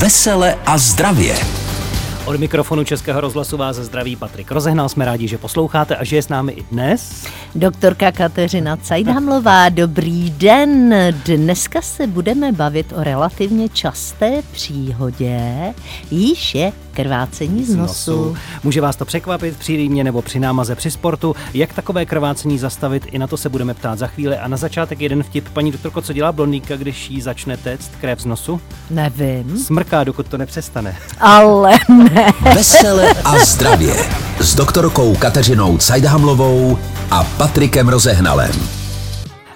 Vesele a zdravě. Od mikrofonu Českého rozhlasu vás zdraví Patrik Rozehnal. Jsme rádi, že posloucháte a že je s námi i dnes. Doktorka Kateřina Cajdhamlová, dobrý den. Dneska se budeme bavit o relativně časté příhodě, již je krvácení z nosu. Může vás to překvapit při rýmě nebo při námaze při sportu. Jak takové krvácení zastavit, i na to se budeme ptát za chvíli. A na začátek jeden vtip. Paní doktorko, co dělá blondýnka, když jí začne téct krev z nosu? Nevím. Smrká, dokud to nepřestane. Ale ne. Vesele a zdravě. S doktorkou Kateřinou Cajdhamlovou a Patrikem Rozehnalem.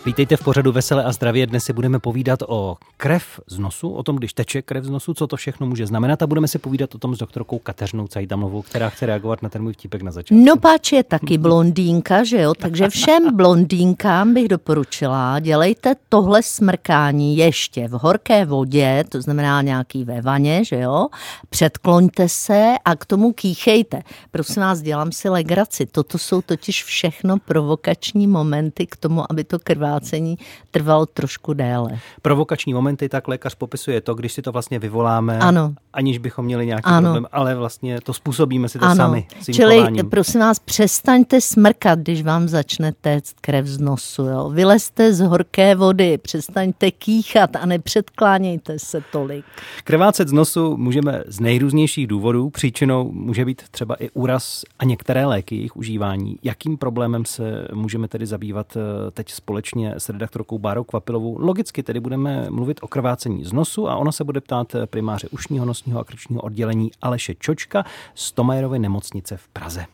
Vítejte v pořadu Vesele a zdravě. Dnes si budeme povídat o krev z nosu, o tom, když teče krev z nosu, co to všechno může znamenat a budeme si povídat o tom s doktorkou Kateřinou Cajdamovou, která chce reagovat na ten můj vtipek na začátku. No páč je taky blondýnka, že jo? Takže všem blondýnkám bych doporučila, dělejte tohle smrkání ještě v horké vodě, to znamená nějaký ve vaně, že jo? Předkloňte se a k tomu kýchejte. Prosím vás, dělám si legraci. Toto jsou totiž všechno provokační momenty k tomu, aby to krvá zkrácení trvalo trošku déle. Provokační momenty, tak lékař popisuje to, když si to vlastně vyvoláme, ano. aniž bychom měli nějaký ano. problém, ale vlastně to způsobíme si to ano. sami. Čili chováním. prosím vás, přestaňte smrkat, když vám začne téct krev z nosu. Jo. Vylezte z horké vody, přestaňte kýchat a nepředklánějte se tolik. Krvácet z nosu můžeme z nejrůznějších důvodů. Příčinou může být třeba i úraz a některé léky, jejich užívání. Jakým problémem se můžeme tedy zabývat eh, teď společně společně s redaktorkou Bárou Kvapilovou. Logicky tedy budeme mluvit o krvácení z nosu a ona se bude ptát primáře ušního, nosního a krčního oddělení Aleše Čočka z Tomajerovy nemocnice v Praze.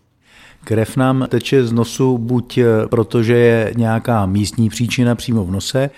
Krev nám teče z nosu buď protože je nějaká místní příčina přímo v nose,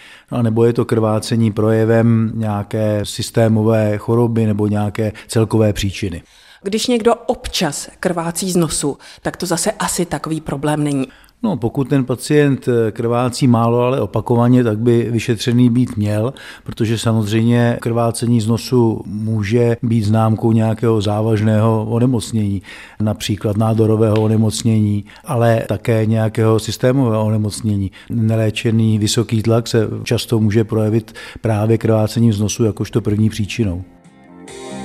nebo je to krvácení projevem nějaké systémové choroby nebo nějaké celkové příčiny. Když někdo občas krvácí z nosu, tak to zase asi takový problém není. No, pokud ten pacient eh, krvácí málo, ale opakovaně, tak by vyšetřený být měl, protože samozřejmě krvácení z nosu může být známkou nějakého závažného onemocnění, například nádorového onemocnění, ale také nějakého systémového onemocnění. Neléčený vysoký tlak se často může projevit právě krvácením z nosu jakožto první příčinou.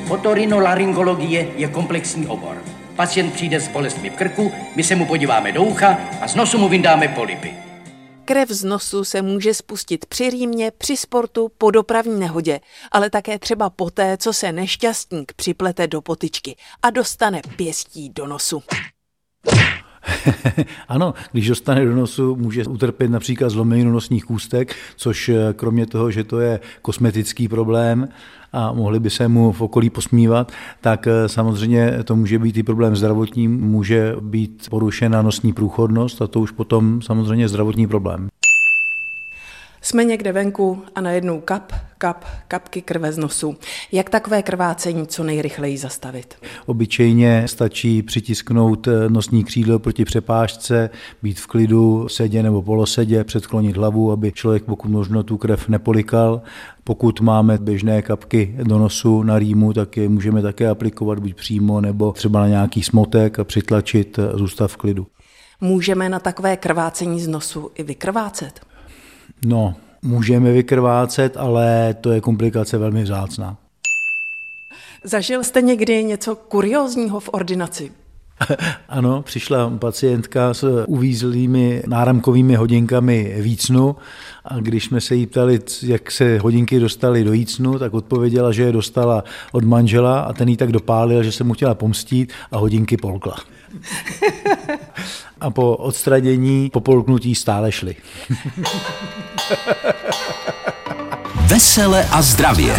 Otorinolaryngologie je komplexní obor. Pacient přijde s bolestmi v krku, my se mu podíváme do ucha a z nosu mu vyndáme polipy. Krev z nosu se může spustit při rýmě, při sportu, po dopravní nehodě, ale také třeba poté, co se nešťastník připlete do potyčky a dostane pěstí do nosu. ano, když dostane do nosu, může utrpět například zlomeninu nosních kůstek, což eh, kromě toho, že to je kosmetický problém a mohli by se mu v okolí posmívat, tak eh, samozřejmě to může být i problém zdravotní, může být porušena nosní průchodnost a to už potom samozřejmě zdravotní problém. Jsme někde venku a najednou kap, kap, kapky krve z nosu. Jak takové krvácení co nejrychleji zastavit? Obyčejně stačí přitisknout eh, nosní křídlo proti přepážce, být v klidu, sedě nebo polosedě, předklonit hlavu, aby člověk pokud možno tu krev nepolikal. Pokud máme běžné kapky do nosu na rýmu, tak je můžeme také aplikovat buď přímo nebo třeba na nějaký smotek a přitlačit a zůstat v klidu. Můžeme na takové krvácení z nosu i vykrvácet? No, můžeme vykrvácet, ale to je komplikace velmi vzácná. Zažil jste někdy něco kuriozního v ordinaci? Ano, přišla pacientka s uvízlými náramkovými hodinkami vícnu a když jsme se jí ptali, jak se hodinky dostaly do jícnu, tak odpověděla, že je dostala od manžela a ten jí tak dopálil, že se mu chtěla pomstít a hodinky polkla. A po odstranění, po polknutí stále šly. Vesele a zdravě.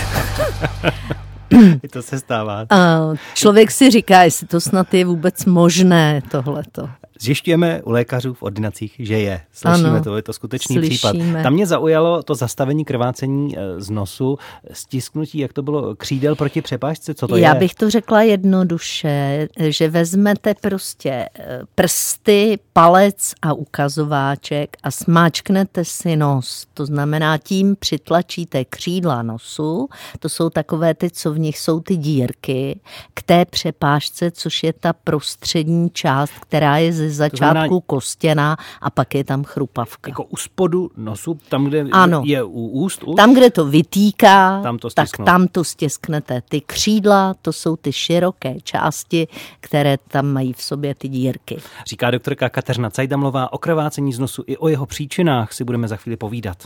I to se stává. A člověk si říká, jestli to snad je vůbec možné, tohleto. Zjišťujeme u lékařů v ordinacích, že je. Slyšíme ano, to, je to skutečný slyšíme. případ. Tam mě zaujalo to zastavení krvácení eh, z nosu, stisknutí, jak to bylo, křídel proti přepážce, co to Já je? Já bych to řekla jednoduše, že vezmete prostě eh, prsty, palec a ukazováček a smáčknete si nos. To znamená, tím přitlačíte křídla nosu, to jsou takové ty, co v nich jsou ty dírky, k té přepážce, což je ta prostřední část, která je ze ze začátku znamená, kostěná a pak je tam chrupavka. Jako u spodu nosu, tam, kde ano. je u úst už? Tam, kde to vytýká, tam to tak tam to stisknete. Ty křídla, to jsou ty široké části, které tam mají v sobě ty dírky. Říká doktorka Kateřina Cajdamlová o krvácení z nosu i o jeho příčinách si budeme za chvíli povídat.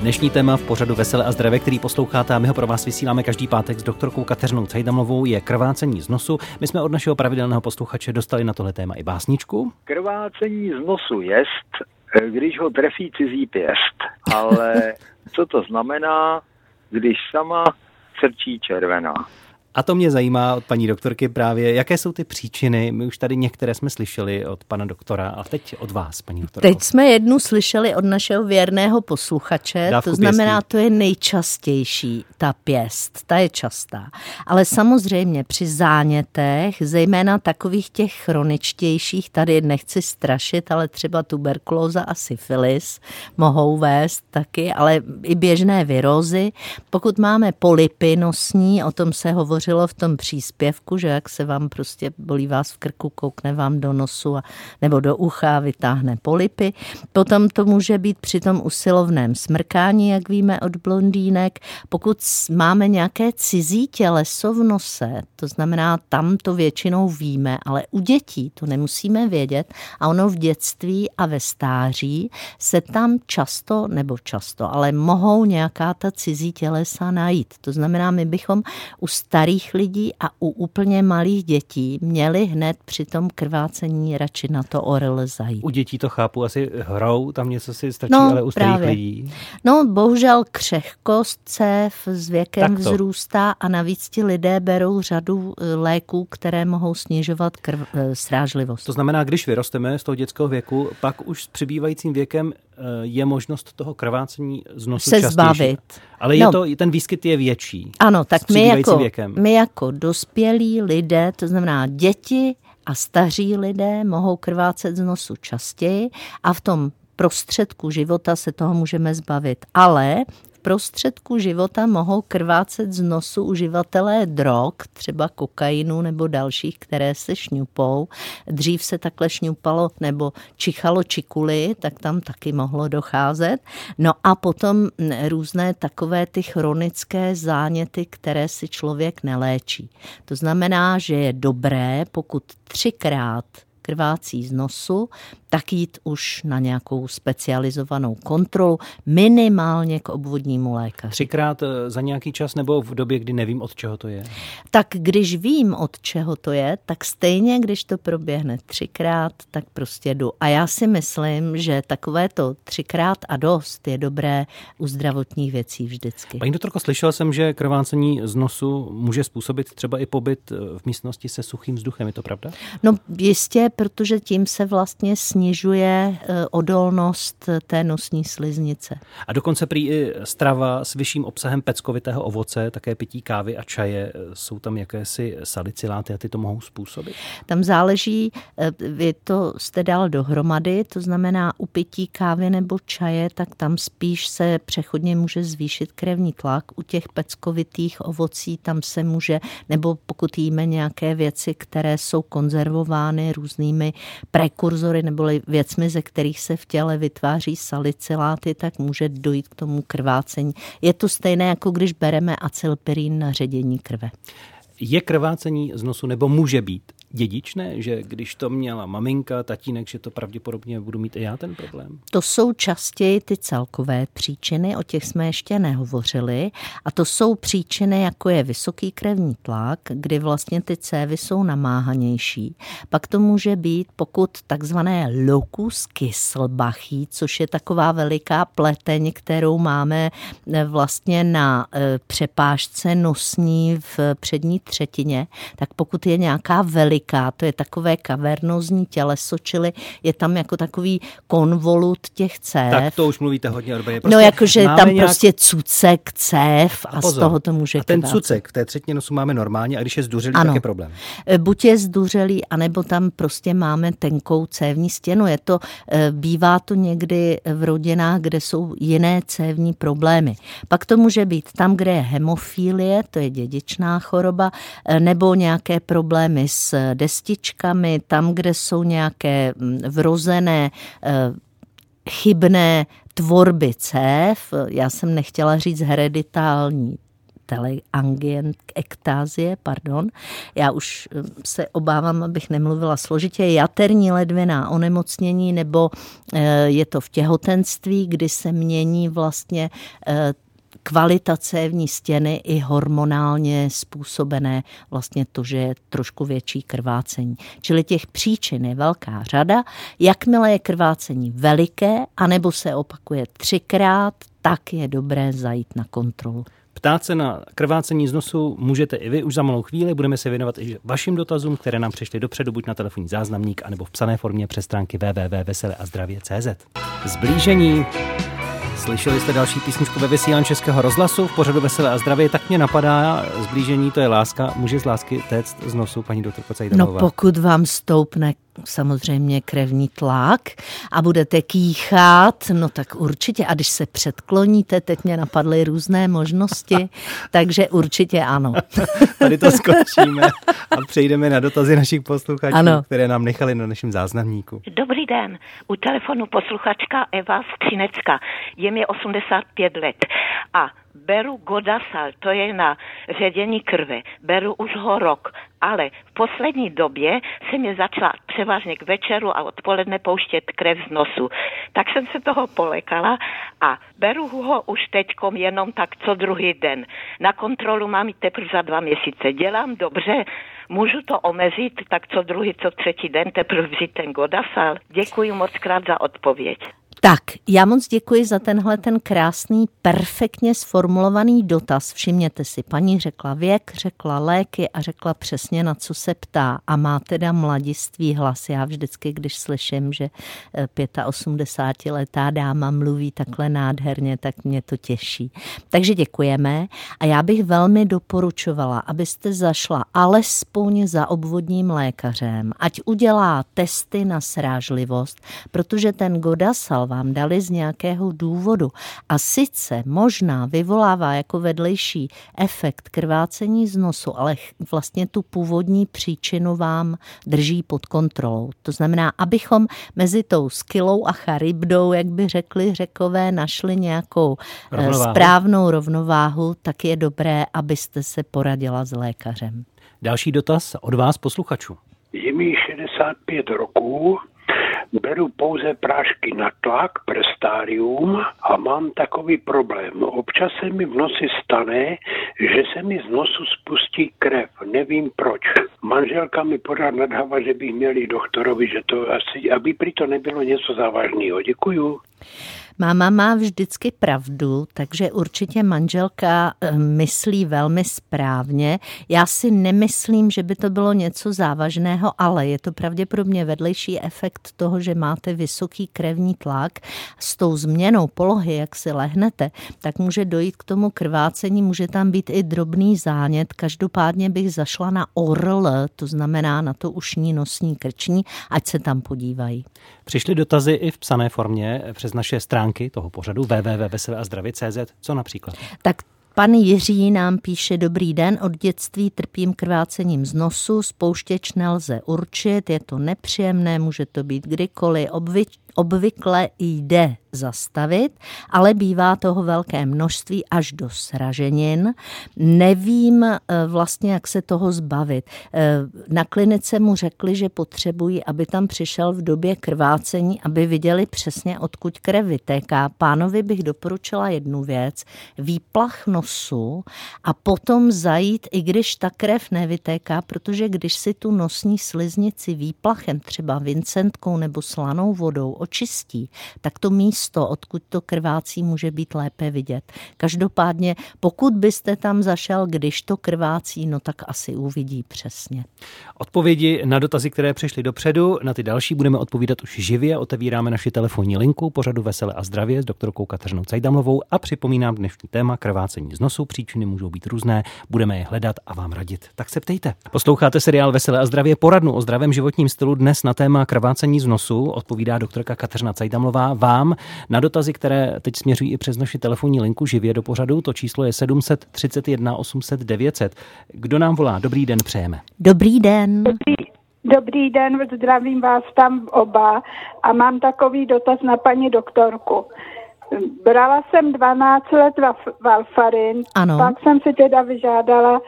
Dnešní téma v pořadu Veselé a zdravé, který posloucháte a my ho pro vás vysíláme každý pátek s doktorkou Kateřinou Cajdamlovou, je krvácení z nosu. My jsme od našeho pravidelného posluchače dostali na tohle téma i básničku. Krvácení z nosu jest, když ho trefí cizí pěst. Ale co to znamená, když sama srčí červená? A to mě zajímá od paní doktorky právě, jaké jsou ty příčiny. My už tady některé jsme slyšeli od pana doktora, a teď od vás, paní doktorko. Teď jsme jednu slyšeli od našeho věrného posluchače, Dávku to znamená, pěstí. to je nejčastější, ta pěst, ta je častá. Ale samozřejmě při zánětech, zejména takových těch chroničtějších, tady nechci strašit, ale třeba tuberkulóza a syfilis mohou vést taky, ale i běžné virózy. Pokud máme polipy nosní, o tom se hovoří hovořilo v tom příspěvku, že jak se vám prostě bolí vás v krku, koukne vám do nosu a, nebo do ucha vytáhne polipy. Potom to může být při tom usilovném smrkání, jak víme od blondýnek. Pokud máme nějaké cizí těleso v nose, to znamená, tam to většinou víme, ale u dětí to nemusíme vědět a ono v dětství a ve stáří se tam často, nebo často, ale mohou nějaká ta cizí tělesa najít. To znamená, my bychom u starých starých lidí a u úplně malých dětí měli hned při tom krvácení radši na to orel zajít. U dětí to chápu, asi hrou, tam něco si stačí, no, ale u starých právě. lidí. No, bohužel křehkost cév s věkem vzrůstá a navíc ti lidé berou řadu e, léků, které mohou snižovat krv, e, srážlivost. To znamená, když vyrosteme z toho dětského věku, pak už s přibývajícím věkem Eh, je možnost toho krvácení z nosu se častější. zbavit. Ale je no. to, ten výskyt je větší. Ano, tak my jako, věkem. my jako dospělí lidé, to znamená děti a staří lidé mohou krvácet z nosu častěji a v tom prostředku života se toho můžeme zbavit. Ale prostředku života mohou krvácet z nosu uživatelé drog, třeba kokainu nebo dalších, které se šňupou. Dřív se takhle šňupalo nebo čichalo čikuly, tak tam taky mohlo docházet. No a potom různé takové ty chronické záněty, které si člověk neléčí. To znamená, že je dobré, pokud třikrát krvácí z nosu, tak jít už na nějakou specializovanou kontrolu, minimálně k obvodnímu lékaři. Třikrát eh, za nějaký čas nebo v době, kdy nevím, od čeho to je? Tak když vím, od čeho to je, tak stejně, když to proběhne třikrát, tak prostě jdu. A já si myslím, že takové to třikrát a dost je dobré u zdravotních věcí vždycky. Paní doktorko, slyšel jsem, že krvácení z nosu může způsobit třeba i pobyt eh, v místnosti se suchým vzduchem, je to pravda? No jistě, protože tím se vlastně snižuje eh, odolnost té nosní sliznice. A dokonce prý i strava s vyšším obsahem peckovitého ovoce, také pití kávy a čaje, eh, jsou tam jakési saliciláty a ty to mohou způsobit? Tam záleží, vy to jste dal dohromady, to znamená u pití kávy nebo čaje, tak tam spíš se přechodně může zvýšit krevní tlak. U těch peckovitých ovocí tam se může, nebo pokud jíme nějaké věci, které jsou konzervovány různými prekurzory nebo věcmi, ze kterých se v těle vytváří saliciláty, tak může dojít k tomu krvácení. Je to stejné, jako když bereme acylpirín na ředění krve. Je krvácení z nosu nebo může být dědičné, že když to měla maminka, tatínek, že to pravděpodobně budu mít i já ten problém? To jsou častěji ty celkové příčiny, o těch jsme ještě nehovořili. A to jsou příčiny, jako je vysoký krevní tlak, kdy vlastně ty cévy jsou namáhanější. Pak to může být, pokud takzvané locus kyslbachí, což je taková veliká pleteň, kterou máme eh, vlastně na eh, přepážce nosní v přední třetině, tak pokud je nějaká veliká veliká, to je takové kavernozní těleso, čili je tam jako takový konvolut těch cév. Tak to už mluvíte hodně odborně. No, prostě no jakože tam nějak... prostě cucek, cév a, a z toho to může A ten krát. cucek v té třetině nosu máme normálně a když je zduřelý, ano. tak je problém. E, buď je zduřelý, anebo tam prostě máme tenkou cévní stěnu. Je to, e, bývá to někdy v rodinách, kde jsou jiné cévní problémy. Pak to může být tam, kde je hemofílie, to je dědičná choroba, e, nebo nějaké problémy s destičkami, tam, kde jsou nějaké mm, vrozené chybné tvorby cév, já jsem nechtěla říct hereditální teleangienktázie, pardon. Já už eh, se obávám, abych nemluvila složitě, jaterní ledviná onemocnění, nebo eh, je to v těhotenství, kdy se mění vlastně eh, kvalita cévní stěny i hormonálně způsobené vlastně to, že je trošku větší krvácení. Čili těch příčin je velká řada. Jakmile je krvácení veliké, anebo se opakuje třikrát, tak je dobré zajít na kontrolu. Ptát se na krvácení z nosu můžete i vy už za malou chvíli. Budeme se věnovat i vašim dotazům, které nám přišly dopředu, buď na telefonní záznamník, anebo v psané formě přes stránky www.veseleazdravě.cz. Zblížení Slyšeli jste další písničku ve vysílání Českého rozhlasu v pořadu Veselé a zdraví, tak mě napadá zblížení, to je láska. Může z lásky téct z nosu, paní doktorko No pokud vám stoupne samozřejmě krevní tlak a budete kýchat, no tak určitě. A když se předkloníte, teď mě napadly různé možnosti, takže určitě ano. Tady to skončíme a přejdeme na dotazy našich posluchačů, ano. které nám nechali na našem záznamníku. Dobrý den, u telefonu posluchačka Eva Střinecka. Je mi 85 let a beru Godasal, to je na ředění krve, beru už ho rok, ale v poslední době se mi začala převážně k večeru a odpoledne pouštět krev z nosu. Tak jsem se toho polekala a beru ho už teďkom jenom tak co druhý den. Na kontrolu mám i teprve za dva měsíce. Dělám dobře, můžu to omezit, tak co druhý, co třetí den teprve vzít ten Godasal. Děkuji moc krát za odpověď. Tak, já moc děkuji za tenhle ten krásný, perfektně sformulovaný dotaz. Všimněte si, paní řekla věk, řekla léky a řekla přesně, na co se ptá. A má teda mladiství hlas. Já vždycky, když slyším, že 85-letá eh, dáma mluví takhle nádherně, tak mě to těší. Takže děkujeme a já bych velmi doporučovala, abyste zašla alespoň za obvodním lékařem, ať udělá testy na srážlivost, protože ten Godasal vám dali z nějakého důvodu a sice možná vyvolává jako vedlejší efekt krvácení z nosu, ale vlastně tu původní příčinu vám drží pod kontrolou. To znamená, abychom mezi tou skylou a charybdou, jak by řekli řekové, našli nějakou eh, rovnováhu. správnou rovnováhu, tak je dobré, abyste se poradila s lékařem. Další dotaz od vás posluchačů. Je mi 65 roků, beru pouze prášky na tlak, prestárium a mám takový problém. Občas se mi v noci stane, že se mi z nosu spustí krev. Nevím proč. Manželka mi pořád nadháva, že bych měl doktorovi, že to asi, aby při to nebylo něco závažného. Děkuju. Máma má vždycky pravdu, takže určitě manželka eh, myslí velmi správně. Já si nemyslím, že by to bylo něco závažného, ale je to pravděpodobně vedlejší efekt toho, že máte vysoký krevní tlak. S tou změnou polohy, jak si lehnete, tak může dojít k tomu krvácení, může tam být i drobný zánět. Každopádně bych zašla na ORL, to znamená na to ušní, nosní, krční, ať se tam podívají. Přišly dotazy i v psané formě přes naše stránky toho pořadu www.veseleazdravě.cz. Co například? Tak Pan Jiří nám píše, dobrý den, od dětství trpím krvácením z nosu, spouštěč nelze určit, je to nepříjemné, může to být kdykoliv, obvykle jde zastavit, ale bývá toho velké množství až do sraženin. Nevím eh, vlastně, jak se toho zbavit. Eh, na klinice mu řekli, že potřebují, aby tam přišel v době krvácení, aby viděli přesně, odkud krev vytéká. Pánovi bych doporučila jednu věc, výplach nosu a potom zajít, i když ta krev nevytéká, protože když si tu nosní sliznici výplachem, třeba vincentkou nebo slanou vodou očistí, tak to místo, odkud to krvácí, může být lépe vidět. Každopádně, pokud byste tam zašel, když to krvácí, no tak asi uvidí přesně. Odpovědi na dotazy, které přišly dopředu, na ty další budeme odpovídat už živě. Otevíráme naši telefonní linku pořadu Vesele a zdravě s doktorkou Kateřinou Cajdamlovou a připomínám dnešní téma krvácení z nosu. Příčiny můžou být různé, budeme je hledat a vám radit. Tak se ptejte. Posloucháte seriál Vesele a zdravě poradnu o zdravém životním stylu dnes na téma krvácení z nosu. Odpovídá doktorka Kateřina Cajdamlová vám na dotazy, které teď směřují i přes naši telefonní linku živě do pořadu. To číslo je 731 800 900. Kdo nám volá? Dobrý den, přejeme. Dobrý den. Dobrý, Dobrý den, zdravím vás tam oba a mám takový dotaz na paní doktorku. Brala jsem 12 let valfarin, Ano. pak jsem si teda vyžádala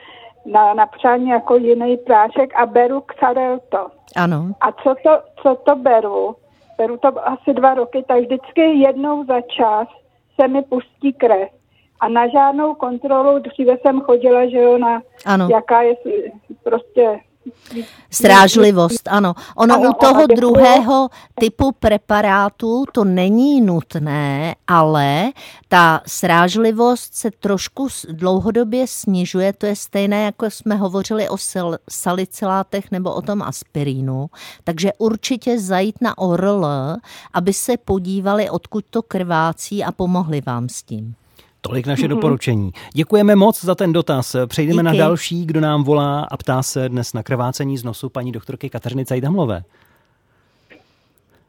na napřání jako jiný prášek a beru Xarelto. Ano. A co to, co to beru? Beru to asi dva roky, tak vždycky jednou za čas se mi pustí krev. A na žádnou kontrolu, dříve jsem chodila, že jo, na Ano. jaká je prostě Strážlivost, ano. Ono Ano, u toho druhého typu preparátu to není nutné, ale ta srážlivost se trošku dlouhodobě snižuje. To je stejné, jako jsme hovořili o sil- salicylátech nebo o tom aspirínu. Takže určitě zajít na ORL, aby se podívali, odkud to krvácí a pomohli vám s tím. Tolik naše doporučení. Děkujeme moc za ten dotaz. Přejdeme na Díky. další, kdo nám volá a ptá se dnes na krvácení z nosu paní doktorky Kateřiny Cajdamlové.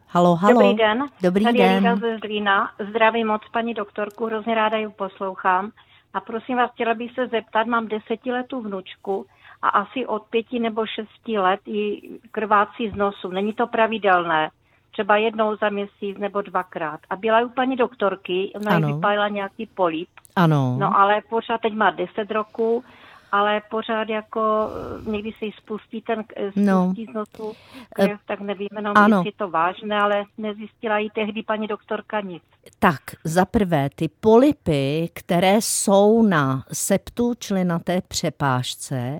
Halo, halo. Dobrý den. Dobrý Tady den. Lída ze Zlína. Zdravím moc paní doktorku, hrozně ráda ji poslouchám. A prosím vás, chtěla bych se zeptat, mám desetiletou vnučku a asi od pěti nebo šesti let ji krvácí z nosu. Není to pravidelné. Třeba jednou za měsíc nebo dvakrát. A byla u paní doktorky, ona jí Ano. vypálila nějaký polip. Ano. No ale pořád teď má 10 roků, ale pořád jako eh, někdy se jí spustí ten eh, No. spustí z nosu krev, tak nevíme, no, ano. jestli je to vážné, ale nezjistila jí tehdy paní doktorka nic. Tak, za prvé, ty polipy, které jsou na septu, čili na té přepážce,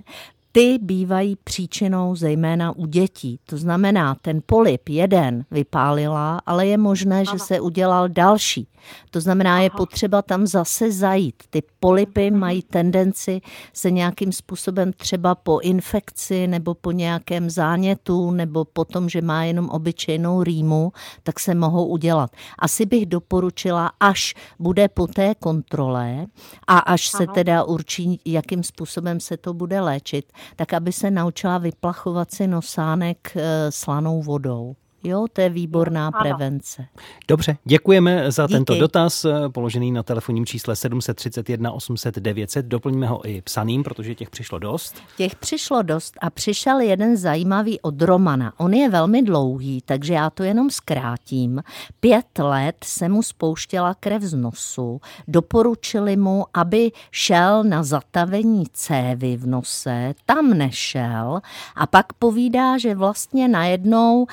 ty bývají příčinou zejména u dětí. To znamená, ten polip jeden vypálila, ale je možné, že se udělal další. To znamená, je potřeba tam zase zajít. Ty polipy mají tendenci se nějakým způsobem třeba po infekci nebo po nějakém zánětu nebo po tom, že má jenom obyčejnou rýmu, tak se mohou udělat. Asi bych doporučila, až bude po té kontrole a až se teda určí, jakým způsobem se to bude léčit, tak aby se naučila vyplachovat si nosánek eh, slanou vodou. Jo, to je výborná Ano. prevence. Dobře, děkujeme za Díky. tento dotaz, eh, položený na telefonním čísle 731 800 900. Doplňme ho i psaným, protože těch přišlo dost. Těch přišlo dost a přišel jeden zajímavý od Romana. On je velmi dlouhý, takže já to jenom zkrátím. Pět let se mu spouštěla krev z nosu. Doporučili mu, aby šel na zatavení cévy v nose. Tam nešel a pak povídá, že vlastně najednou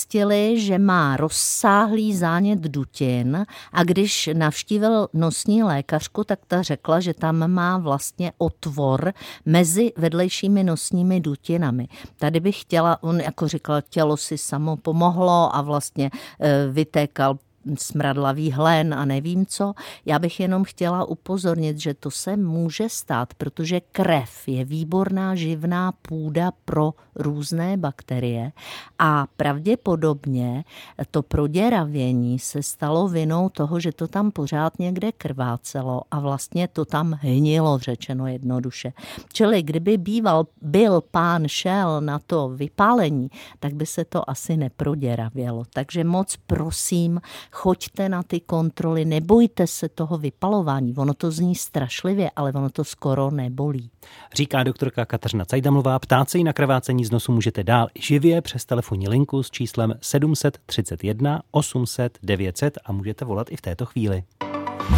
zjistili, že má rozsáhlý zánět dutin a když navštívil nosní lékařku, tak ta řekla, že tam má vlastně otvor mezi vedlejšími nosními dutinami. Tady bych chtěla, on jako říkal, tělo si samo pomohlo a vlastně eh, vytékal smradlavý hlen a nevím co. Já bych jenom chtěla upozornit, že to se může stát, protože krev je výborná živná půda pro různé bakterie a pravděpodobně to proděravění se stalo vinou toho, že to tam pořád někde krvácelo a vlastně to tam hnilo, řečeno jednoduše. Čili kdyby býval, byl pán šel na to vypálení, tak by se to asi neproděravělo. Takže moc prosím, choďte na ty kontroly, nebojte se toho vypalování. Ono to zní strašlivě, ale ono to skoro nebolí. Říká doktorka Kateřina Cajdamlová. Ptát se na krvácení z nosu můžete dál živě přes telefonní linku s číslem 731 800 900 a můžete volat i v této chvíli.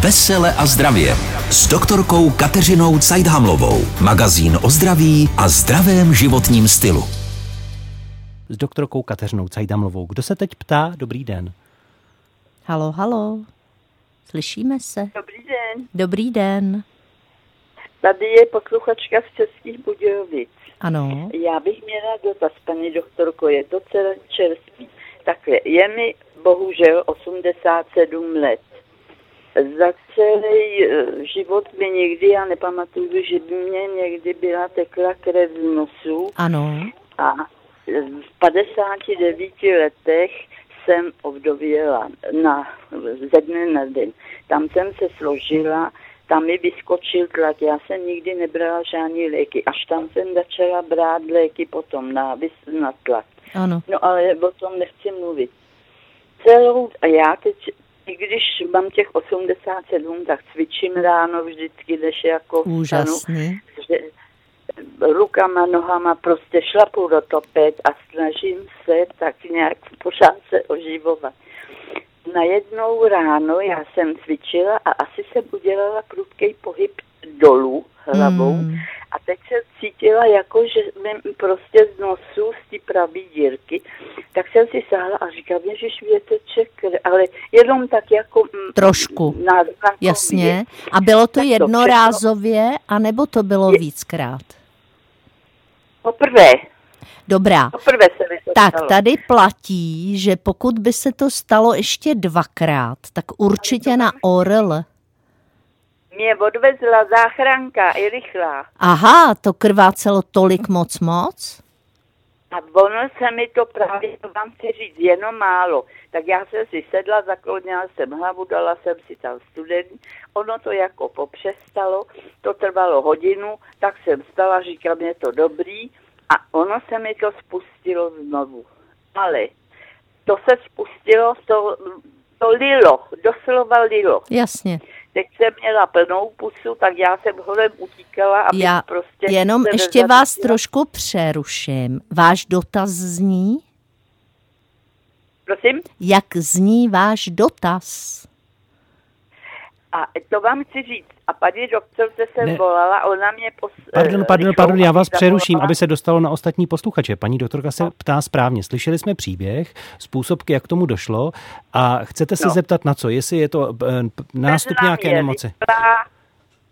Vesele a zdravě s doktorkou Kateřinou Cajdhamlovou. Magazín o zdraví a zdravém životním stylu. S doktorkou Kateřinou Cajdamlovou. Kdo se teď ptá? Dobrý den. Halo, halo. Slyšíme se? Dobrý den. Dobrý den. Tady je posluchačka z Českých Budějovic. Ano. Já bych měla dotaz, paní doktorko, je to celé čerstvý. Takhle, je mi bohužel 87 let. Za celý eh, život mi nikdy, já nepamatuju, že by mě někdy byla tekla krev z nosu Ano. a v 59 letech jsem ovdověla na, ze dne na den. Tam jsem se složila, tam mi vyskočil tlak, já jsem nikdy nebrala žádný léky, až tam jsem začala brát léky potom na, na tlak. Ano. No ale o tom nechci mluvit. Celou, a já teď, i když mám těch 87, tak cvičím ráno vždycky, než jako Úžasný. že rukama, nohama prostě šlapu do topet a snažím se tak nějak pořád se oživovat. Najednou ráno já jsem cvičila a asi jsem udělala prudký pohyb dolů hlavou hmm. a teď jsem cítila jako, že mi prostě z nosu, z té pravé dírky, tak jsem si sáhla a říkala, že mě teče krev, ale jenom tak jako... Trošku, na, na jasně. A bylo to jednorázově, anebo to bylo je... víckrát? Poprvé. Dobrá. Poprvé se mi to tak stalo. tady platí, že pokud by se to stalo ještě dvakrát, tak určitě na ORL. Mě odvezla záchranka i rychlá. Aha, to krvácelo tolik moc moc? A ono se mi to právě, to vám chci říct, jenom málo. Tak já jsem si sedla, zaklonila jsem hlavu, dala jsem si tam studený. Ono to jako popřestalo, to trvalo hodinu, tak jsem stala, říkám, je to dobrý. A ono se mi to spustilo znovu. Ale to se spustilo, to, to lilo, doslova lilo. Jasně. Teď jsem měla plnou pusu, tak já jsem holem utíkala, aby Já prostě... jenom ještě vás trošku přeruším. Váš dotaz zní? Prosím? Jak zní váš dotaz? A to vám chci říct. A paní doktorce jsem Ne. volala, ona mě pos... Pardon, eh, pardon, pardon, já vás přeruším, aby se dostalo na ostatní posluchače. Paní doktorka se ptá správně. Slyšeli jsme příběh, způsobky, jak k tomu došlo a chcete se No. zeptat na co? Jestli je to eh, nástup nějaké nemoci?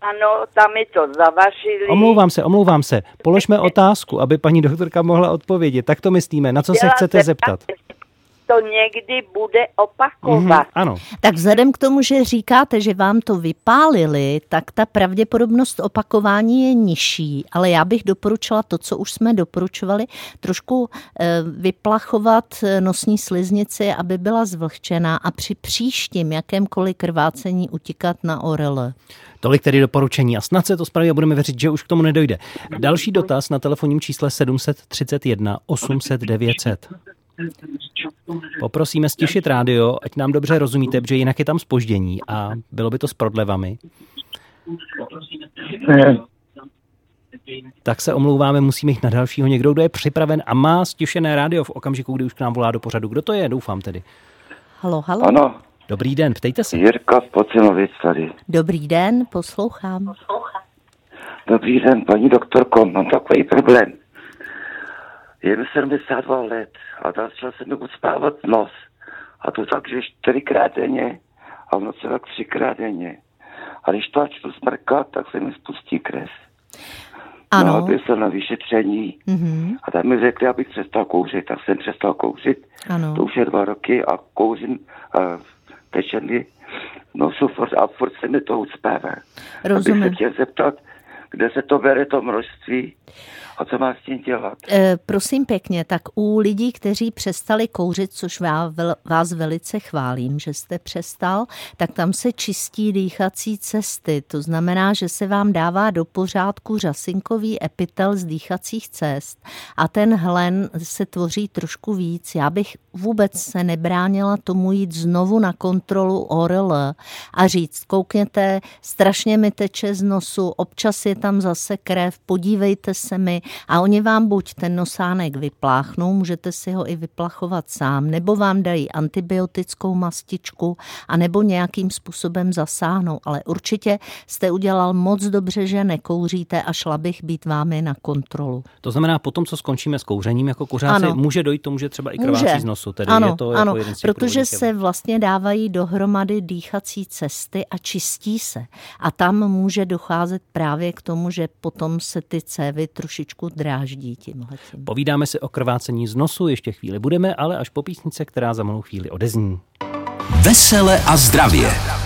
Ano, tam mi to zavařili. Omlouvám se, omlouvám se. Položme otázku, aby paní doktorka mohla odpovědět. Tak to myslíme. Na co se chcete zeptat? To někdy bude opakovat. ano. Tak vzhledem k tomu, že říkáte, že vám to vypálili, tak ta pravděpodobnost opakování je nižší, ale já bych doporučila to, co už jsme doporučovali, trošku eh, vyplachovat eh, nosní sliznici, aby byla zvlhčená a při příštím jakémkoliv krvácení utíkat na orel. Tolik tedy doporučení a snad se to spraví a budeme věřit, že už k tomu nedojde. Další dotaz na telefonním čísle 731 800 900. Poprosíme stišit rádio, ať nám dobře rozumíte, protože jinak je tam spoždění a bylo by to s prodlevami. Tak se omlouváme, musíme jít na dalšího někdo, kdo je připraven a má stišené rádio v okamžiku, kdy už k nám volá do pořadu. Kdo to je, doufám tedy. Halo, halo. Ano, Dobrý den, ptejte se. Jirka Pocinovic tady. Dobrý den, poslouchám. Dobrý den, paní doktorko, mám takový problém. Je mi 72 let a začal se mi uspávat nos. A to tak, že čtyřikrát denně a v noci tak třikrát denně. A když to začnu smrkat, tak se mi spustí krev. Ano. No, byl jsem na vyšetření Mhm, a tam mi řekli, abych přestal kouřit, tak jsem přestal kouřit. ano. To už je dva roky a kouřím uh, teče mi nosu furt a furt se mi to. Abych Rozumím. se chtěl zeptat, kde se to bere to množství a co má s tím dělat. E, prosím pěkně, tak u lidí, kteří přestali kouřit, což vás, vás velice chválím, že jste přestal, tak tam se čistí dýchací cesty. To znamená, že se vám dává do pořádku řasinkový epitel z dýchacích cest a ten hlen se tvoří trošku víc. Já bych vůbec se nebránila tomu jít znovu na kontrolu ORL a říct, koukněte, strašně mi teče z nosu, občas je tam zase krev, podívejte se mi a oni vám buď ten nosánek vypláchnou, můžete si ho i vyplachovat sám, nebo vám dají antibiotickou mastičku, a nebo nějakým způsobem zasáhnou. Ale určitě jste udělal moc dobře, že nekouříte a šla bych být vámi na kontrolu. To znamená, potom, co skončíme s kouřením jako kuřáci, Ano. může dojít tomu, že třeba i krvácí z nosu. Tedy ano, je to ano, jako jeden protože se vlastně dávají dohromady dýchací cesty a čistí se. A tam může docházet právě k tomu, že potom se ty cévy trošičku dráždí tímhletím. Povídáme si o krvácení z nosu, ještě chvíli budeme, ale až po písnice, která za malou chvíli odezní. Vesele a zdravě.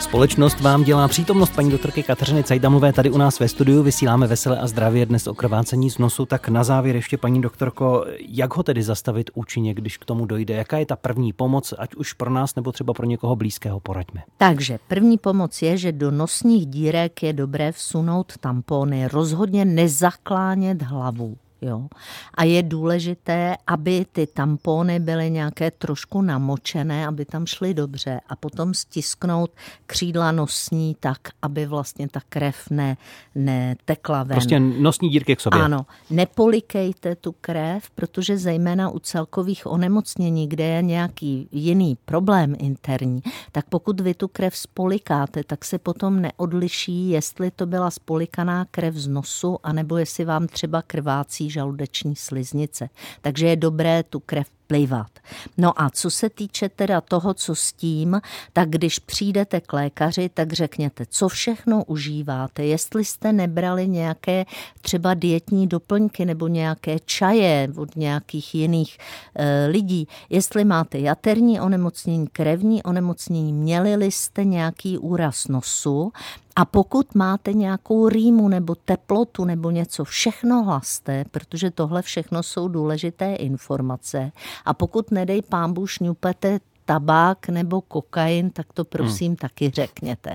Společnost vám dělá přítomnost paní doktorky Kateřiny Cajdamové tady u nás ve studiu. Vysíláme vesele a zdravě dnes o krvácení z nosu. Tak na závěr ještě, paní doktorko, jak ho tedy zastavit účinně, když k tomu dojde? Jaká je ta první pomoc, ať už pro nás nebo třeba pro někoho blízkého, poraďme. Takže první pomoc je, že do nosních dírek je dobré vsunout tampony, rozhodně nezaklánět hlavu. Jo? A je důležité, aby ty tampony byly nějaké trošku namočené, aby tam šly dobře a potom stisknout křídla nosní tak, aby vlastně ta krev ne, netekla ven. Prostě nosní dírky k sobě. Ano, nepolikejte tu krev, protože zejména u celkových onemocnění, kde je nějaký jiný problém interní, tak pokud vy tu krev spolikáte, tak se potom neodliší, jestli to byla spolikaná krev z nosu, anebo jestli vám třeba krvácí žaludeční sliznice. Takže je dobré tu krev plivat. No a co se týče teda toho, co s tím, tak když přijdete k lékaři, tak řekněte, co všechno užíváte, jestli jste nebrali nějaké třeba dietní doplňky nebo nějaké čaje od nějakých jiných e, lidí, jestli máte jaterní onemocnění, krevní onemocnění, měli jste nějaký úraz nosu a pokud máte nějakou rýmu nebo teplotu nebo něco, všechno hlaste, protože tohle všechno jsou důležité informace. A pokud nedej pámbu šňupete tabák nebo kokain, tak to prosím hmm. taky řekněte.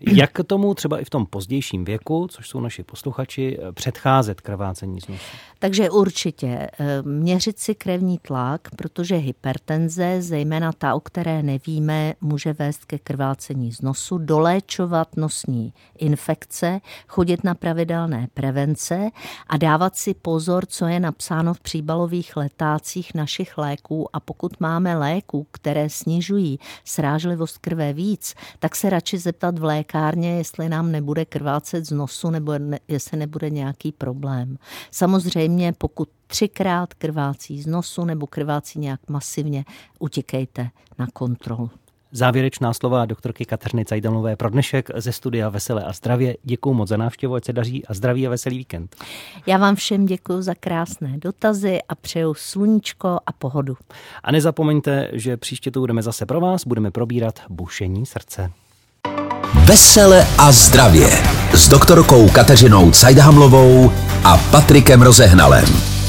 Jak tomu třeba i v tom pozdějším věku, což jsou naši posluchači, předcházet krvácení z nosu? Takže určitě eh, měřit si krevní tlak, protože hypertenze, zejména ta, o které nevíme, může vést ke krvácení z nosu, doléčovat nosní infekce, chodit na pravidelné prevence a dávat si pozor, co je napsáno v příbalových letácích našich léků a pokud máme léků, které snižují srážlivost krve víc, tak se radši zeptat v lékárně, jestli nám nebude krvácet z nosu nebo ne, jestli nebude nějaký problém. Samozřejmě, pokud třikrát krvácí z nosu nebo krvácí nějak masivně, utíkejte na kontrolu. Závěrečná slova doktorky Kateřiny Cajdelové pro dnešek ze studia Veselé a zdravě. Děkuji moc za návštěvu, ať se daří a zdraví a veselý víkend. Já vám všem děkuji za krásné dotazy a přeju sluníčko a pohodu. A nezapomeňte, že příště to budeme zase pro vás, budeme probírat bušení srdce. Vesele a zdravě s doktorkou Kateřinou Cajdhamlovou a Patrikem Rozehnalem.